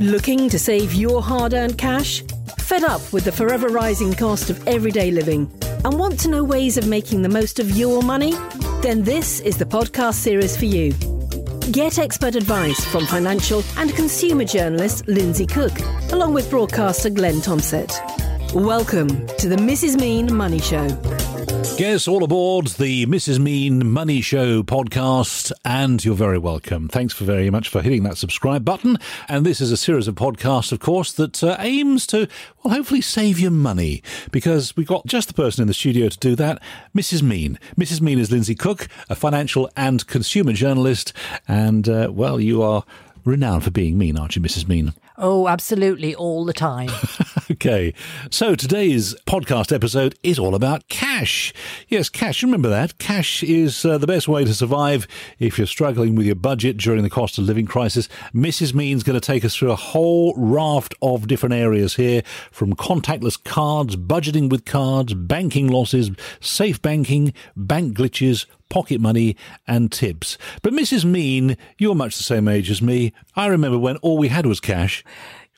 Looking to save your hard earned cash? Fed up with the forever rising cost of everyday living and want to know ways of making the most of your money? Then this is the podcast series for you. Get expert advice from financial and consumer journalist Lindsay Cook, along with broadcaster Glenn Tomsett. Welcome to the Mrs. Mean Money Show. Guess all aboard the Mrs. Mean Money Show podcast, and you're very welcome. Thanks for very much for hitting that subscribe button. And this is a series of podcasts, of course, that uh, aims to, well, hopefully save you money because we've got just the person in the studio to do that, Mrs. Mean. Mrs. Mean is Lindsay Cook, a financial and consumer journalist, and uh, well, you are renowned for being mean, aren't you, Mrs. Mean? Oh, absolutely, all the time. okay, so today's podcast episode is all about cash. Yes, cash. Remember that. Cash is uh, the best way to survive if you're struggling with your budget during the cost of living crisis. Mrs. Mean's going to take us through a whole raft of different areas here from contactless cards, budgeting with cards, banking losses, safe banking, bank glitches, pocket money, and tips. But Mrs. Mean, you're much the same age as me. I remember when all we had was cash.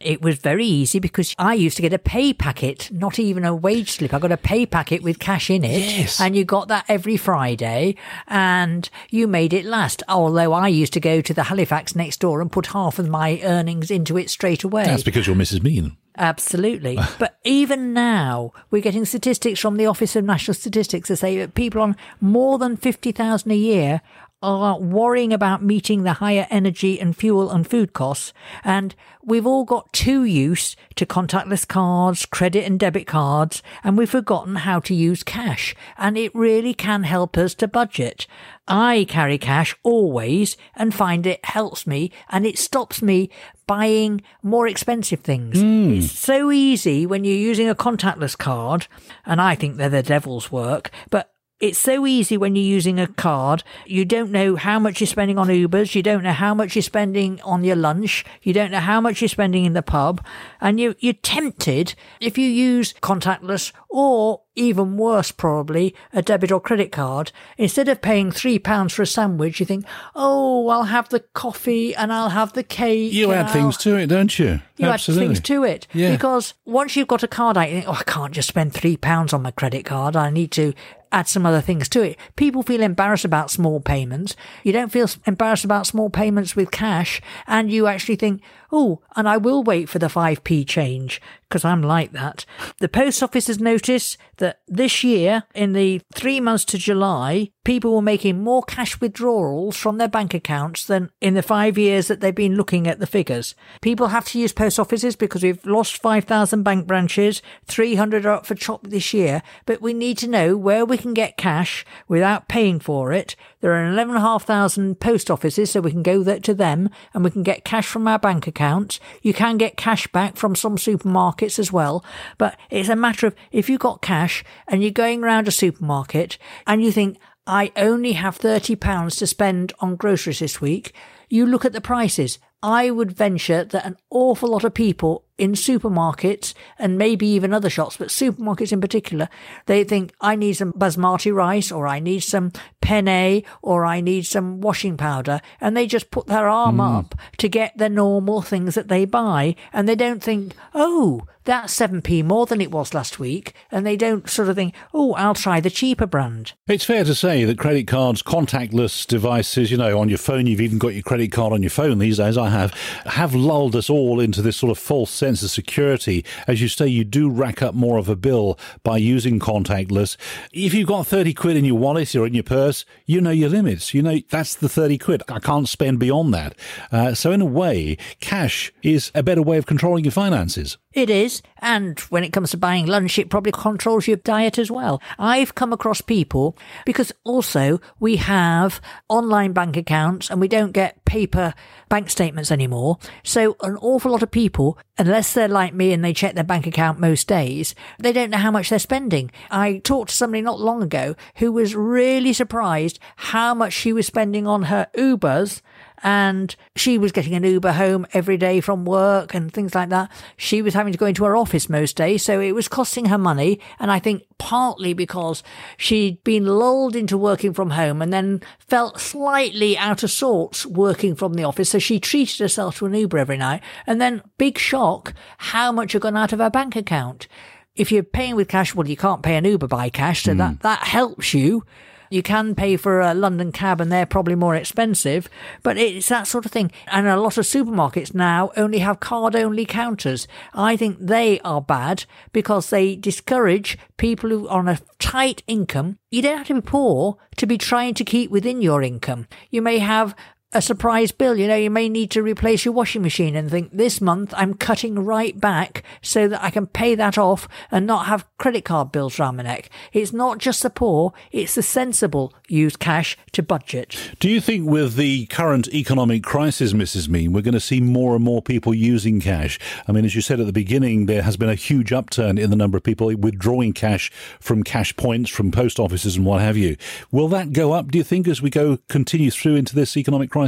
It was very easy because I used to get a pay packet, not even a wage slip. I got a pay packet with cash in it. Yes. And you got that every Friday and you made it last. Although I used to go to the Halifax next door and put half of my earnings into it straight away. That's because you're Mrs. Mean. Absolutely. but even now, we're getting statistics from the Office of National Statistics that say that people on more than 50,000 a year are worrying about meeting the higher energy and fuel and food costs. And we've all got too used to contactless cards, credit and debit cards, and we've forgotten how to use cash. And it really can help us to budget. I carry cash always and find it helps me and it stops me buying more expensive things. Mm. It's so easy when you're using a contactless card, and I think they're the devil's work, but it's so easy when you're using a card. You don't know how much you're spending on Ubers. You don't know how much you're spending on your lunch. You don't know how much you're spending in the pub. And you, you're tempted if you use contactless or even worse, probably a debit or credit card. Instead of paying three pounds for a sandwich, you think, oh, I'll have the coffee and I'll have the cake. You add I'll- things to it, don't you? you Absolutely. add things to it. Yeah. Because once you've got a card out, you think, oh, I can't just spend three pounds on my credit card. I need to add some other things to it. People feel embarrassed about small payments. You don't feel embarrassed about small payments with cash. And you actually think, oh, and I will wait for the 5p change because I'm like that. The post office has noticed that this year, in the three months to July, people were making more cash withdrawals from their bank accounts than in the five years that they've been looking at the figures. People have to use post offices because we've lost 5,000 bank branches, 300 are up for chop this year, but we need to know where we can get cash without paying for it. There are 11,500 post offices, so we can go there to them and we can get cash from our bank accounts. You can get cash back from some supermarkets as well, but it's a matter of if you've got cash and you're going around a supermarket and you think, I only have £30 to spend on groceries this week, you look at the prices. I would venture that an awful lot of people in supermarkets and maybe even other shops, but supermarkets in particular, they think I need some basmati rice or I need some penne or I need some washing powder. And they just put their arm mm. up to get the normal things that they buy. And they don't think, oh, that's 7p more than it was last week. And they don't sort of think, oh, I'll try the cheaper brand. It's fair to say that credit cards, contactless devices, you know, on your phone, you've even got your credit card on your phone these days, I have, have lulled us all into this sort of false sense of security. As you say, you do rack up more of a bill by using contactless. If you've got 30 quid in your wallet or in your purse, you know your limits. You know, that's the 30 quid. I can't spend beyond that. Uh, so, in a way, cash is a better way of controlling your finances. It is. And when it comes to buying lunch, it probably controls your diet as well. I've come across people because also we have online bank accounts and we don't get paper bank statements anymore. So an awful lot of people, unless they're like me and they check their bank account most days, they don't know how much they're spending. I talked to somebody not long ago who was really surprised how much she was spending on her Ubers and she was getting an Uber home every day from work and things like that. She was having to go into her office most days, so it was costing her money. And I think partly because she'd been lulled into working from home and then felt slightly out of sorts working from the office. So she treated herself to an Uber every night. And then big shock, how much had gone out of her bank account. If you're paying with cash, well, you can't pay an Uber by cash. So hmm. that, that helps you. You can pay for a London cab and they're probably more expensive, but it's that sort of thing. And a lot of supermarkets now only have card only counters. I think they are bad because they discourage people who are on a tight income. You don't have to be poor to be trying to keep within your income. You may have a surprise bill. You know, you may need to replace your washing machine and think this month I'm cutting right back so that I can pay that off and not have credit card bills round my neck. It's not just the poor, it's the sensible use cash to budget. Do you think with the current economic crisis, Mrs. Mean, we're going to see more and more people using cash? I mean, as you said at the beginning, there has been a huge upturn in the number of people withdrawing cash from cash points, from post offices and what have you. Will that go up, do you think, as we go continue through into this economic crisis?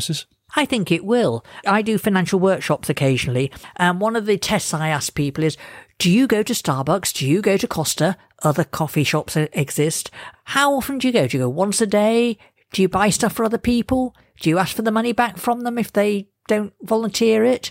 I think it will. I do financial workshops occasionally, and one of the tests I ask people is do you go to Starbucks? Do you go to Costa? Other coffee shops exist. How often do you go? Do you go once a day? Do you buy stuff for other people? Do you ask for the money back from them if they don't volunteer it?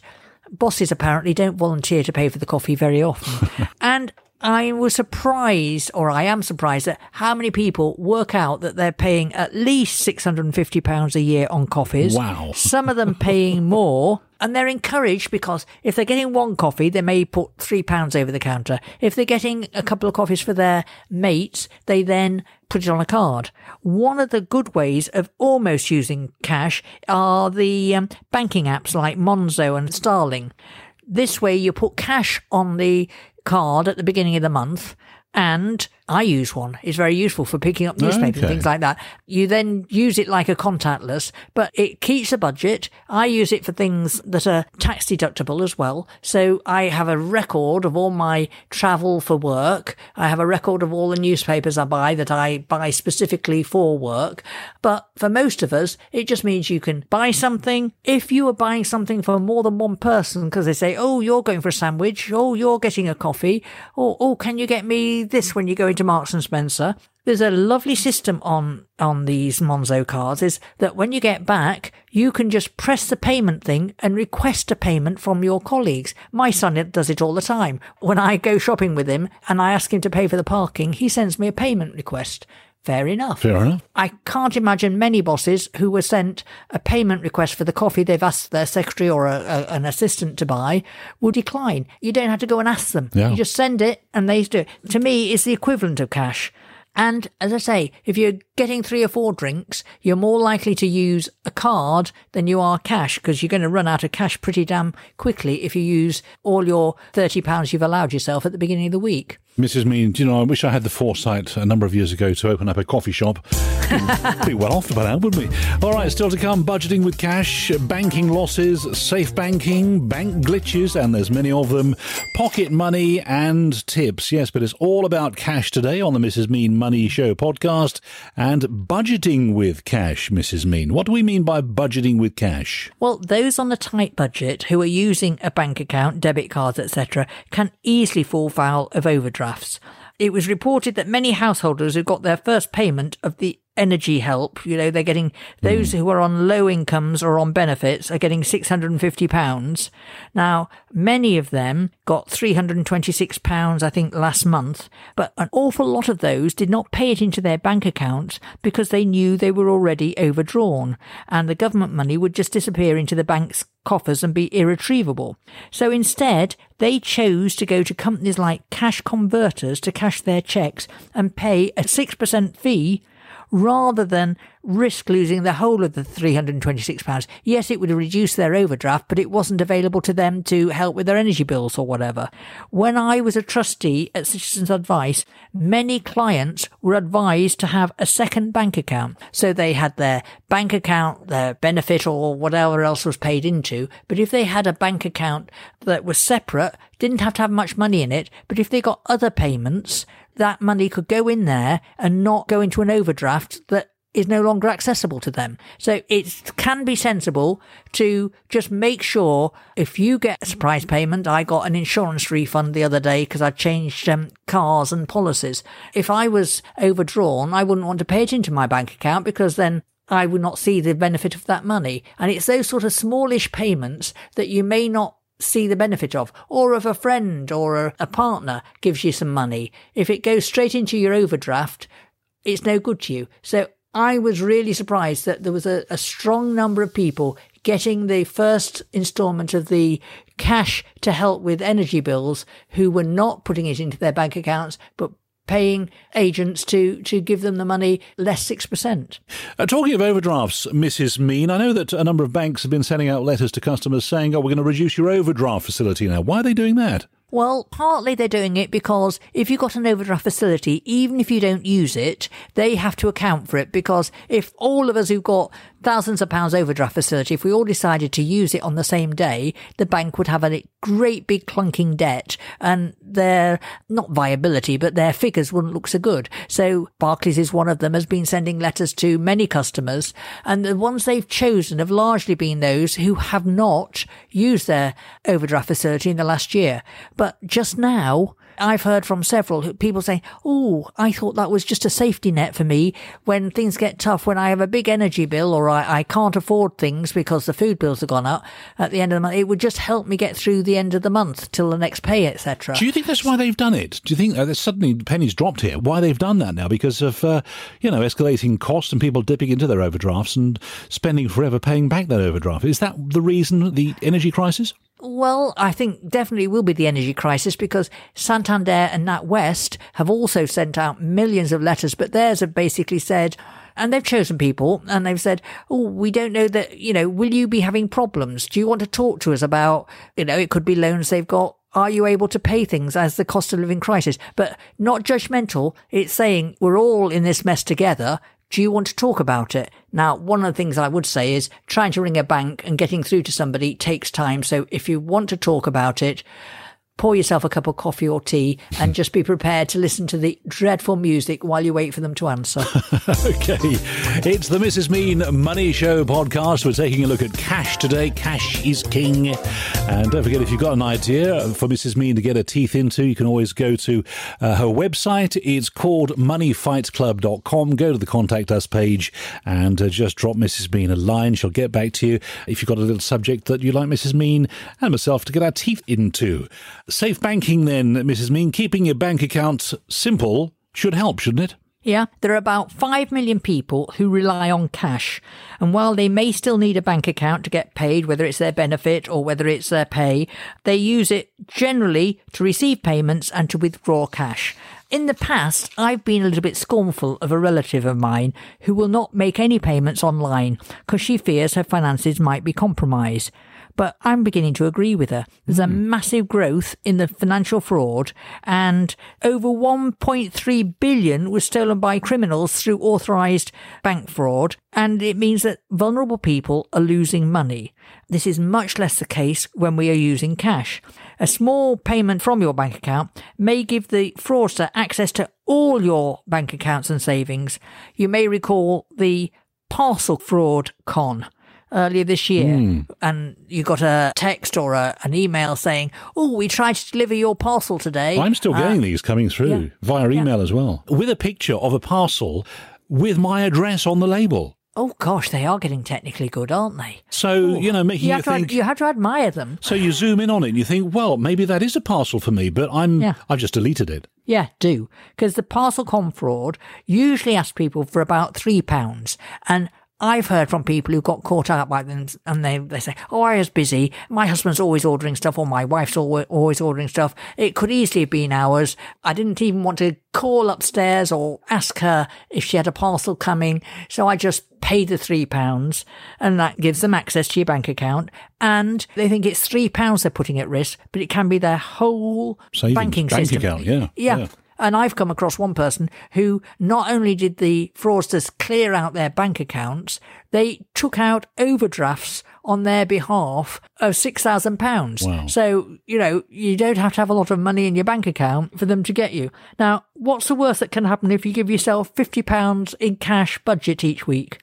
Bosses apparently don't volunteer to pay for the coffee very often. and I was surprised, or I am surprised, at how many people work out that they're paying at least £650 a year on coffees. Wow. Some of them paying more. And they're encouraged because if they're getting one coffee, they may put three pounds over the counter. If they're getting a couple of coffees for their mates, they then put it on a card. One of the good ways of almost using cash are the um, banking apps like Monzo and Starling. This way you put cash on the card at the beginning of the month and I use one. It's very useful for picking up newspapers okay. and things like that. You then use it like a contactless, but it keeps a budget. I use it for things that are tax deductible as well. So I have a record of all my travel for work. I have a record of all the newspapers I buy that I buy specifically for work. But for most of us, it just means you can buy something. If you are buying something for more than one person, because they say, oh, you're going for a sandwich. Oh, you're getting a coffee. Or, oh, can you get me this when you go into to Marks and Spencer. There's a lovely system on on these Monzo cards is that when you get back, you can just press the payment thing and request a payment from your colleagues. My son does it all the time. When I go shopping with him and I ask him to pay for the parking, he sends me a payment request. Fair enough. Fair enough. I can't imagine many bosses who were sent a payment request for the coffee they've asked their secretary or a, a, an assistant to buy will decline. You don't have to go and ask them. Yeah. You just send it and they do it. To me, it's the equivalent of cash. And as I say, if you're getting three or four drinks, you're more likely to use a card than you are cash because you're going to run out of cash pretty damn quickly if you use all your £30 you've allowed yourself at the beginning of the week. Mrs. Mean, you know, I wish I had the foresight a number of years ago to open up a coffee shop. Be well off by now, wouldn't we? All right, still to come budgeting with cash, banking losses, safe banking, bank glitches, and there's many of them, pocket money, and tips. Yes, but it's all about cash today on the Mrs. Mean Money Show podcast and budgeting with cash, Mrs. Mean. What do we mean by budgeting with cash? Well, those on a tight budget who are using a bank account, debit cards, etc., can easily fall foul of overdrafts. It was reported that many householders who got their first payment of the energy help. You know, they're getting those mm. who are on low incomes or on benefits are getting £650. Now, many of them got £326, I think, last month, but an awful lot of those did not pay it into their bank accounts because they knew they were already overdrawn and the government money would just disappear into the bank's coffers and be irretrievable. So instead, they chose to go to companies like cash converters to cash their checks and pay a 6% fee rather than risk losing the whole of the £326. Yes, it would have reduced their overdraft, but it wasn't available to them to help with their energy bills or whatever. When I was a trustee at Citizens Advice, many clients were advised to have a second bank account. So they had their bank account, their benefit or whatever else was paid into. But if they had a bank account that was separate, didn't have to have much money in it, but if they got other payments, that money could go in there and not go into an overdraft that is no longer accessible to them. So it can be sensible to just make sure if you get a surprise payment, I got an insurance refund the other day because I changed um, cars and policies. If I was overdrawn, I wouldn't want to pay it into my bank account because then I would not see the benefit of that money. And it's those sort of smallish payments that you may not see the benefit of, or if a friend or a, partner gives you some money. If it goes straight into your overdraft, it's no good to you. So I was really surprised that there was a, a strong number of people getting the first installment of the cash to help with energy bills who were not putting it into their bank accounts, but paying agents to, to give them the money less 6%. Uh, talking of overdrafts, Mrs. Mean, I know that a number of banks have been sending out letters to customers saying, oh, we're going to reduce your overdraft facility now. Why are they doing that? Well, partly they're doing it because if you've got an overdraft facility, even if you don't use it, they have to account for it because if all of us who've got thousands of pounds overdraft facility, if we all decided to use it on the same day, the bank would have a great big clunking debt and their, not viability, but their figures wouldn't look so good. So Barclays is one of them, has been sending letters to many customers and the ones they've chosen have largely been those who have not used their overdraft facility in the last year. But just now, I've heard from several people saying, Oh, I thought that was just a safety net for me when things get tough, when I have a big energy bill or I, I can't afford things because the food bills have gone up at the end of the month. It would just help me get through the end of the month till the next pay, etc. Do you think that's why they've done it? Do you think uh, suddenly pennies dropped here? Why they've done that now? Because of, uh, you know, escalating costs and people dipping into their overdrafts and spending forever paying back that overdraft. Is that the reason, the energy crisis? Well, I think definitely will be the energy crisis because Santander and NatWest have also sent out millions of letters, but theirs have basically said, and they've chosen people and they've said, Oh, we don't know that, you know, will you be having problems? Do you want to talk to us about, you know, it could be loans they've got. Are you able to pay things as the cost of living crisis? But not judgmental. It's saying we're all in this mess together. Do you want to talk about it? Now, one of the things I would say is trying to ring a bank and getting through to somebody takes time. So if you want to talk about it, pour yourself a cup of coffee or tea and just be prepared to listen to the dreadful music while you wait for them to answer. okay. It's the Mrs. Mean Money Show podcast. We're taking a look at cash today. Cash is king. And don't forget, if you've got an idea for Mrs. Mean to get her teeth into, you can always go to uh, her website. It's called moneyfightclub.com. Go to the contact us page and uh, just drop Mrs. Mean a line. She'll get back to you if you've got a little subject that you'd like Mrs. Mean and myself to get our teeth into. Safe banking, then, Mrs. Mean, keeping your bank accounts simple should help, shouldn't it? Yeah, there are about 5 million people who rely on cash. And while they may still need a bank account to get paid, whether it's their benefit or whether it's their pay, they use it generally to receive payments and to withdraw cash. In the past, I've been a little bit scornful of a relative of mine who will not make any payments online because she fears her finances might be compromised but I'm beginning to agree with her. There's mm. a hmm. massive growth in the financial fraud and over 1.3 billion was stolen by criminals through authorized bank fraud. And it means that vulnerable people are losing money. This is much less the case when we are using cash. A small payment from your bank account may give the fraudster access to all your bank accounts and savings. You may recall the parcel fraud con earlier this year, mm. and you got a text or a, an email saying, "Oh, we tried to deliver your parcel today." I'm still getting uh, these coming through yeah. via email yeah. as well, with a picture of a parcel with my address on the label. Oh gosh, they are getting technically good, aren't they? So Ooh. you know, making you, you think to, you have to admire them. So you zoom in on it and you think, well, maybe that is a parcel for me, but I'm yeah. I've just deleted it. Yeah, do because the parcel con fraud usually asks people for about three pounds, and I've heard from people who got caught out by them and they, they say, Oh, I was busy. My husband's always ordering stuff or my wife's always ordering stuff. It could easily have been ours. I didn't even want to call upstairs or ask her if she had a parcel coming. So I just paid the three pounds and that gives them access to your bank account. And they think it's three pounds they're putting at risk, but it can be their whole Savings, banking bank system. Account, yeah. yeah. yeah And I've come across one person who not only did the fraudsters clear out their bank accounts, they took out overdrafts on their behalf of £6,000. Wow. So, you know, you don't have to have a lot of money in your bank account for them to get you. Now, what's the worst that can happen if you give yourself £50 in cash budget each week?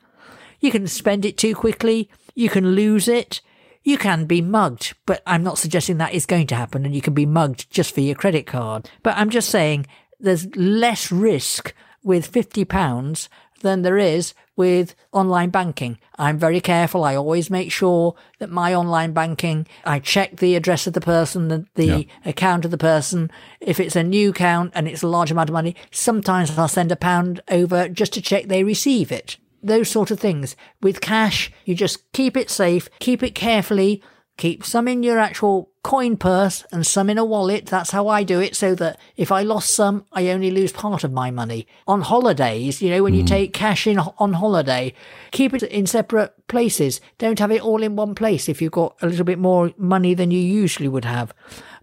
You can spend it too quickly. You can lose it. You can be mugged, but I'm not suggesting that is going to happen and you can be mugged just for your credit card. But I'm just saying there's less risk with £50 than there is with online banking. I'm very careful. I always make sure that my online banking, I check the address of the person, the, the Yeah. account of the person. If it's a new account and it's a large amount of money, sometimes I'll send a pound over just to check they receive it. Those sort of things. With cash, you just keep it safe, keep it carefully, keep some in your actual coin purse and some in a wallet. That's how I do it so that if I lost some, I only lose part of my money. On holidays, you know, when you hmm. take cash in on holiday, keep it in separate places. Don't have it all in one place if you've got a little bit more money than you usually would have.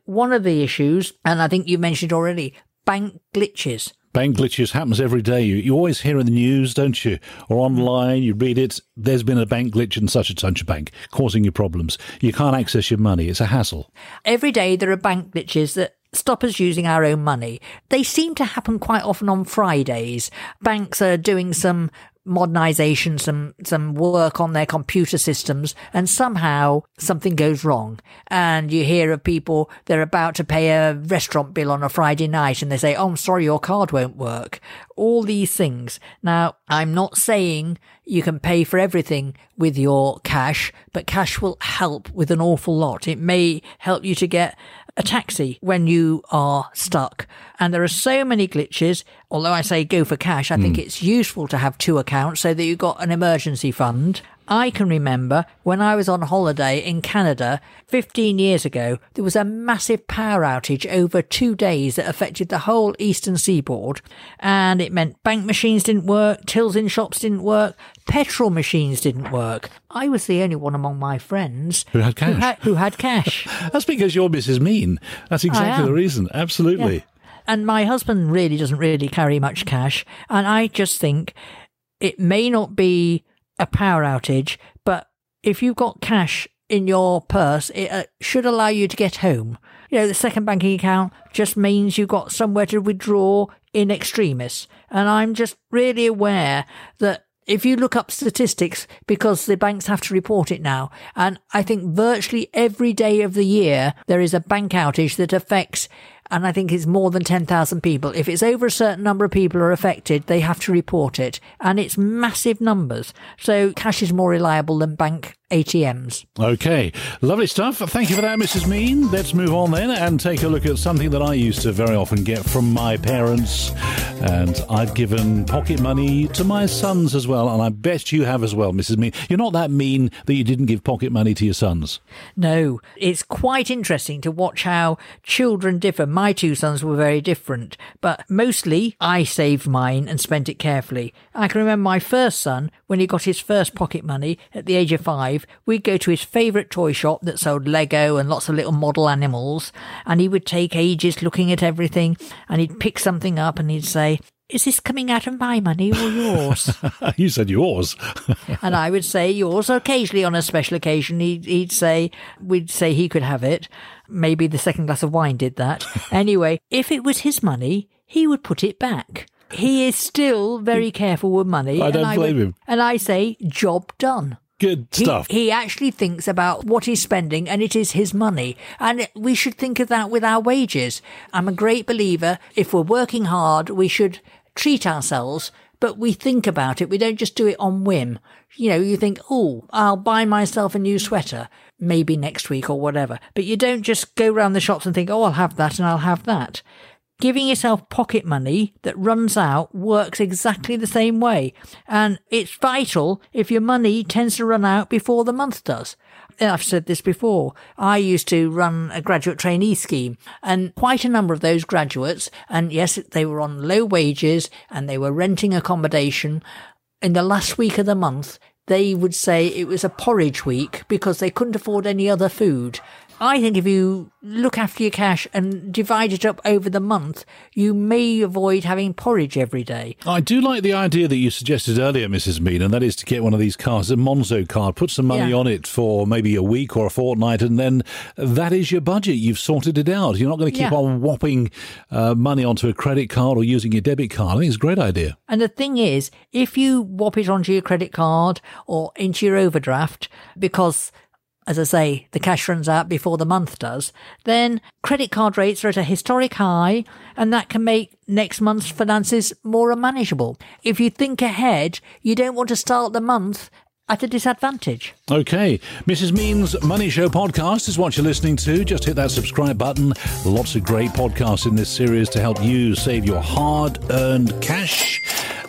One of the issues, and I think you mentioned already, bank glitches. Bank glitches happens every day. You, you always hear in the news, don't you? Or online, you read it. There's been a bank glitch in such and such a bank, causing you problems. You can't access your money. It's a hassle. Every day there are bank glitches that stop us using our own money. They seem to happen quite often on Fridays. Banks are doing some modernization, some, some work on their computer systems and somehow something goes wrong. And you hear of people, they're about to pay a restaurant bill on a Friday night and they say, Oh, I'm sorry, your card won't work. All these things. Now, I'm not saying you can pay for everything with your cash, but cash will help with an awful lot. It may help you to get a taxi when you are stuck. And there are so many glitches. Although I say go for cash, I think hmm. it's useful to have two accounts so that you've got an emergency fund. I can remember when I was on holiday in Canada 15 years ago, there was a massive power outage over two days that affected the whole eastern seaboard. And it meant bank machines didn't work, tills in shops didn't work, petrol machines didn't work. I was the only one among my friends Who had cash. Who had, who had cash. That's because you're Mrs. Mean. That's exactly the reason. Absolutely. And my husband really doesn't really carry much cash. And I just think it may not be a power outage, but if you've got cash in your purse, it uh, should allow you to get home. You know, the second banking account just means you've got somewhere to withdraw in extremis. And I'm just really aware that if you look up statistics, because the banks have to report it now, and I think virtually every day of the year there is a bank outage that affects, and I think it's more than 10,000 people. If it's over a certain number of people are affected, they have to report it, and it's massive numbers. So cash is more reliable than bank ATMs. Okay, lovely stuff. Thank you for that, Mrs. Mean. Let's move on then and take a look at something that I used to very often get from my parents. And I've given pocket money to my sons as well, and I bet you have as well, Mrs. Mean. You're not that mean that you didn't give pocket money to your sons. No, it's quite interesting to watch how children differ. My two sons were very different, but mostly I saved mine and spent it carefully. I can remember my first son, when he got his first pocket money at the age of five, we'd go to his favourite toy shop that sold Lego and lots of little model animals, and he would take ages looking at everything, and he'd pick something up and he'd say, is this coming out of my money or yours? you said yours. and I would say yours. Occasionally, on a special occasion, he'd, he'd say, we'd say he could have it. Maybe the second glass of wine did that. anyway, if it was his money, he would put it back. He is still very careful with money. I don't blame would- him. And I say, job done. Good He, stuff. he actually thinks about what he's spending and it is his money. And we should think of that with our wages. I'm a great believer. If we're working hard, we should treat ourselves, but we think about it. We don't just do it on whim. You know, you think, oh, I'll buy myself a new sweater, maybe next week or whatever. But you don't just go round the shops and think, oh, I'll have that and I'll have that. Giving yourself pocket money that runs out works exactly the same way. And it's vital if your money tends to run out before the month does. I've said this before. I used to run a graduate trainee scheme and quite a number of those graduates, and yes, they were on low wages and they were renting accommodation. In the last week of the month, they would say it was a porridge week because they couldn't afford any other food. I think if you look after your cash and divide it up over the month, you may avoid having porridge every day. I do like the idea that you suggested earlier, Mrs. Mean, and that is to get one of these cards, a Monzo card, put some money Yeah. on it for maybe a week or a fortnight, and then that is your budget. You've sorted it out. You're not going to keep Yeah. on whopping uh, money onto a credit card or using your debit card. I think it's a great idea. And the thing is, if you whop it onto your credit card or into your overdraft, because as I say, the cash runs out before the month does, then credit card rates are at a historic high and that can make next month's finances more unmanageable. If you think ahead, you don't want to start the month at a disadvantage. Okay, Mrs. Mean's Money Show podcast is what you're listening to. Just hit that subscribe button. Lots of great podcasts in this series to help you save your hard earned cash.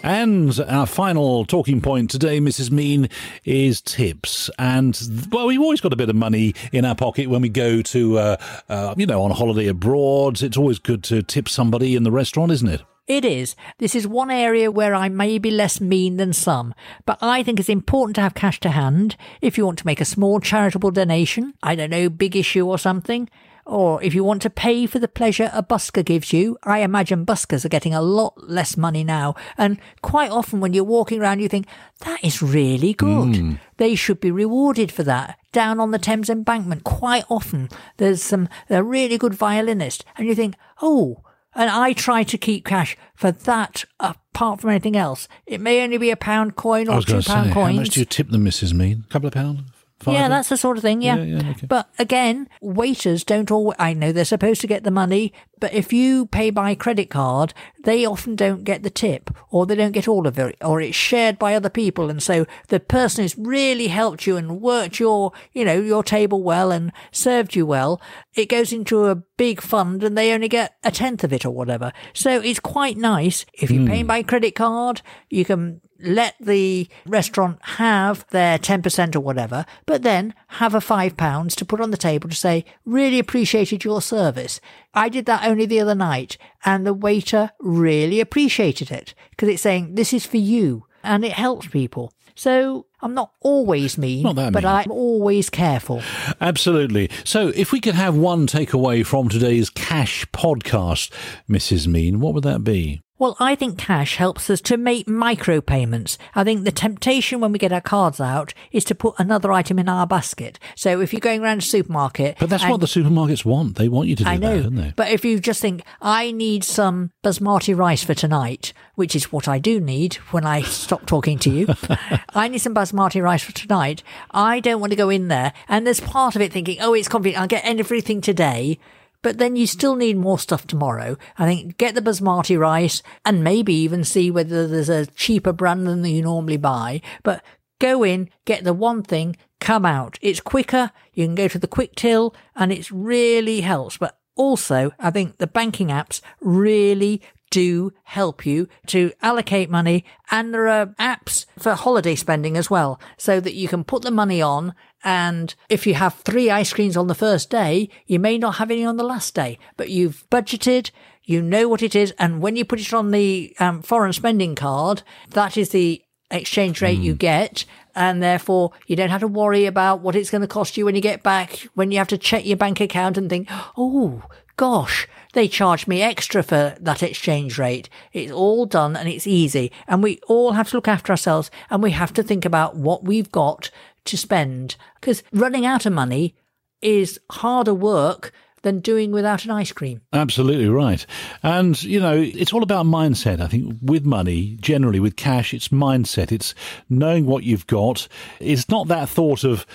And our final talking point today, Mrs. Mean, is tips. And, well, we've always got a bit of money in our pocket when we go to, uh, uh, you know, on holiday abroad. It's always good to tip somebody in the restaurant, isn't it? It is. This is one area where I may be less mean than some, but I think it's important to have cash to hand if you want to make a small charitable donation, I don't know, big issue or something, or if you want to pay for the pleasure a busker gives you. I imagine buskers are getting a lot less money now, and quite often when you're walking around you think, that is really good. Hmm. They should be rewarded for that. Down on the Thames embankment, quite often there's some, a really good violinist, and you think, oh, and I try to keep cash for that apart from anything else. It may only be a pound coin or two pound say, pound how much do you tip the Mrs. Mean? A couple of pounds? Five? yeah, that's the sort of thing. Yeah. Yeah, yeah, okay. But again, waiters don't always, I know they're supposed to get the money, but if you pay by credit card, they often don't get the tip or they don't get all of it or it's shared by other people. And so the person who's really helped you and worked your, you know, your table well and served you well, it goes into a big fund and they only get a tenth of it or whatever. So it's quite nice. If you're paying hmm. by credit card, you can let the restaurant have their 10% or whatever, but then have a five pounds to put on the table to say, really appreciated your service. I did that only the other night and the waiter really appreciated it because it's saying, this is for you and it helps people. So I'm not always mean, Not but mean. I'm always careful. Absolutely. So, if we could have one takeaway from today's cash podcast, Mrs. Mean, what would that be? Well, I think cash helps us to make micropayments. I think the temptation when we get our cards out is to put another item in our basket. So if you're going around a supermarket, But that's and- what the supermarkets want. They want you to do I know, that, don't they? but if you just think, I need some basmati rice for tonight, which is what I do need when I stop talking to you. I need some basmati rice for tonight. I don't want to go in there. And there's part of it thinking, oh, it's convenient. I'll get everything today. But then you still need more stuff tomorrow. I think get the basmati rice and maybe even see whether there's a cheaper brand than you normally buy. But go in, get the one thing, come out. It's quicker. You can go to the quick till and it really helps. But also, I think the banking apps really do help you to allocate money and there are apps for holiday spending as well so that you can put the money on and if you have three ice creams on the first day you may not have any on the last day. But you've budgeted you know what it is and when you put it on the um, foreign spending card that is the exchange rate you get and therefore you don't have to worry about what it's going to cost you when you get back when you have to check your bank account and think oh gosh they charge me extra for that exchange rate it's all done and it's easy and we all have to look after ourselves and we have to think about what we've got to spend because running out of money is harder work than doing without an ice cream Absolutely right. And, you know, it's all about mindset. I think with money, generally with cash, it's mindset. It's knowing what you've got. It's not that thought of,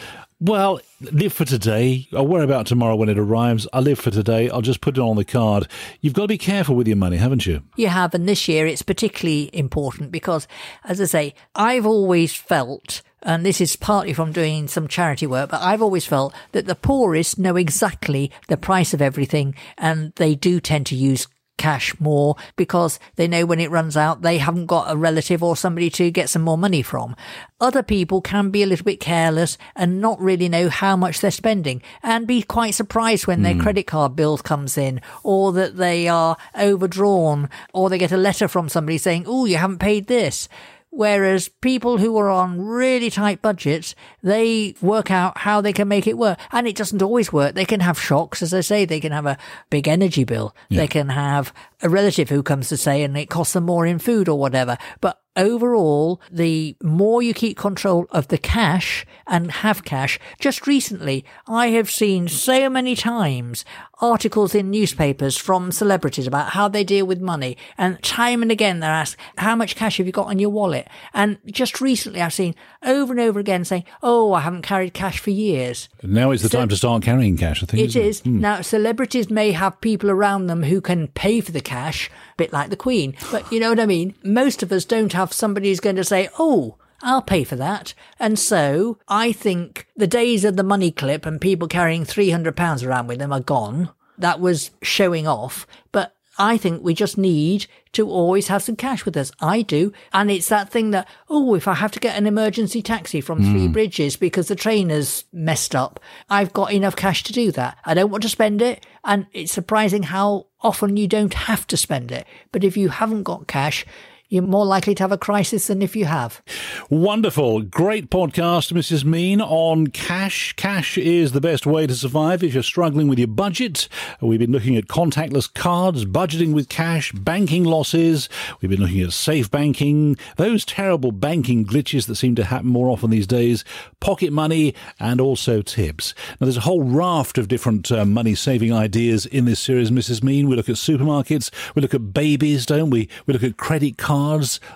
well, live for today. I'll worry about tomorrow when it arrives. I live for today. I'll just put it on the card. You've got to be careful with your money, haven't you? You have, and this year it's particularly important because, as I say, I've always felt, and this is partly from doing some charity work, but I've always felt that the poorest know exactly the price of everything and they do tend to use cash more because they know when it runs out, they haven't got a relative or somebody to get some more money from. Other people can be a little bit careless and not really know how much they're spending and be quite surprised when their hmm. credit card bill comes in or that they are overdrawn or they get a letter from somebody saying, Oh, you haven't paid this. Whereas people who are on really tight budgets, they work out how they can make it work. And it doesn't always work. They can have shocks. As I say, they can have a big energy bill. They can have a relative who comes to say and it costs them more in food or whatever. But overall, the more you keep control of the cash and have cash, just recently, I have seen so many times articles in newspapers from celebrities about how they deal with money. And time and again, they're asked, how much cash have you got in your wallet? And just recently, I've seen over and over again saying, oh, I haven't carried cash for years. Now is the So- time to start carrying cash, I think. It is. Hmm. Now, celebrities may have people around them who can pay for the cash, a bit like the Queen. But you know what I mean? Most of us don't have somebody who's going to say, oh, I'll pay for that. And so I think the days of the money clip and people carrying £300 around with them are gone. That was showing off. But I think we just need to always have some cash with us. I do. And it's that thing that, oh, if I have to get an emergency taxi from hmm. Three Bridges because the train has messed up, I've got enough cash to do that. I don't want to spend it. And it's surprising how often you don't have to spend it. But if you haven't got cash, you're more likely to have a crisis than if you have. Wonderful. Great podcast, Mrs. Mean, on cash. Cash is the best way to survive if you're struggling with your budget. We've been looking at contactless cards, budgeting with cash, banking losses. We've been looking at safe banking, those terrible banking glitches that seem to happen more often these days, pocket money, and also tips. Now, there's a whole raft of different uh, money saving ideas in this series, Mrs. Mean. We look at supermarkets, we look at babies, don't we? We look at credit cards.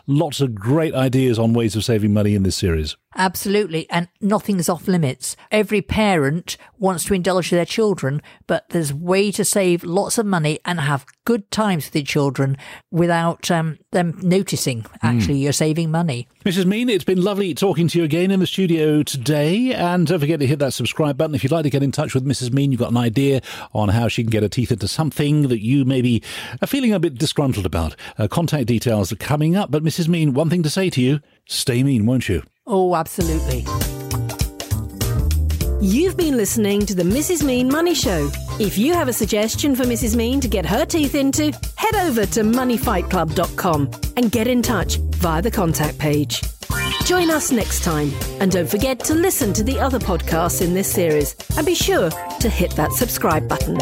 Lots of great ideas on ways of saving money in this series. Absolutely. And nothing's off limits. Every parent wants to indulge their children, but there's a way to save lots of money and have good times with your children without um, them noticing actually you're saving money. Mrs. Mean, it's been lovely talking to you again in the studio today. And don't forget to hit that subscribe button. If you'd like to get in touch with Mrs. Mean, you've got an idea on how she can get her teeth into something that you maybe are feeling a bit disgruntled about. Uh, contact details are coming up. But Mrs. Mean, one thing to say to you stay mean, won't you? Oh, absolutely. You've been listening to the Mrs. Mean Money Show. If you have a suggestion for Mrs. Mean to get her teeth into, head over to moneyfightclub.com and get in touch via the contact page. Join us next time, and don't forget to listen to the other podcasts in this series and be sure to hit that subscribe button.